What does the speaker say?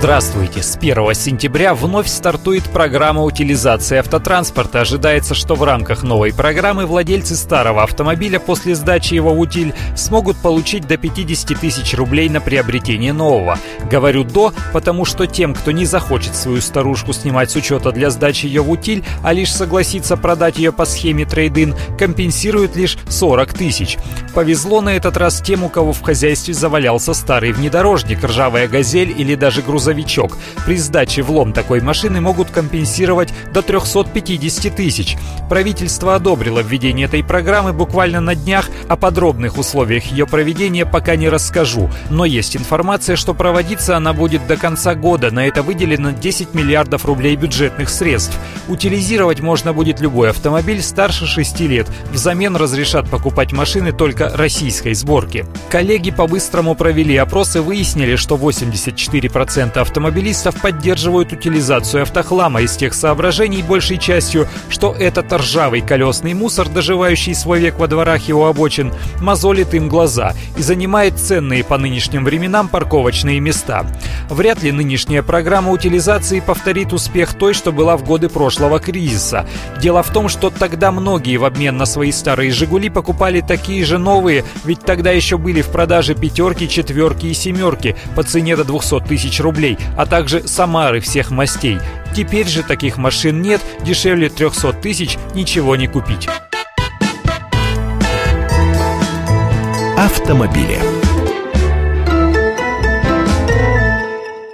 Здравствуйте! С 1 сентября вновь стартует программа утилизации автотранспорта. Ожидается, что в рамках новой программы владельцы старого автомобиля после сдачи его в утиль смогут получить до 50 тысяч рублей на приобретение нового. Говорю «до», потому что тем, кто не захочет свою старушку снимать с учета для сдачи ее в утиль, а лишь согласится продать ее по схеме трейдин, компенсируют лишь 40 тысяч. Повезло на этот раз тем, у кого в хозяйстве завалялся старый внедорожник, ржавая газель или даже грузовик грузовичок. При сдаче в лом такой машины могут компенсировать до 350 тысяч. Правительство одобрило введение этой программы буквально на днях. О подробных условиях ее проведения пока не расскажу. Но есть информация, что проводиться она будет до конца года. На это выделено 10 миллиардов рублей бюджетных средств. Утилизировать можно будет любой автомобиль старше 6 лет. Взамен разрешат покупать машины только российской сборки. Коллеги по-быстрому провели опрос и выяснили, что 84% автомобилистов поддерживают утилизацию автохлама из тех соображений большей частью, что этот ржавый колесный мусор, доживающий свой век во дворах и у обочин, мозолит им глаза и занимает ценные по нынешним временам парковочные места. Вряд ли нынешняя программа утилизации повторит успех той, что была в годы прошлого кризиса. Дело в том, что тогда многие в обмен на свои старые «Жигули» покупали такие же новые, ведь тогда еще были в продаже пятерки, четверки и семерки по цене до 200 тысяч рублей рублей, а также Самары всех мастей. Теперь же таких машин нет, дешевле 300 тысяч ничего не купить. Автомобили.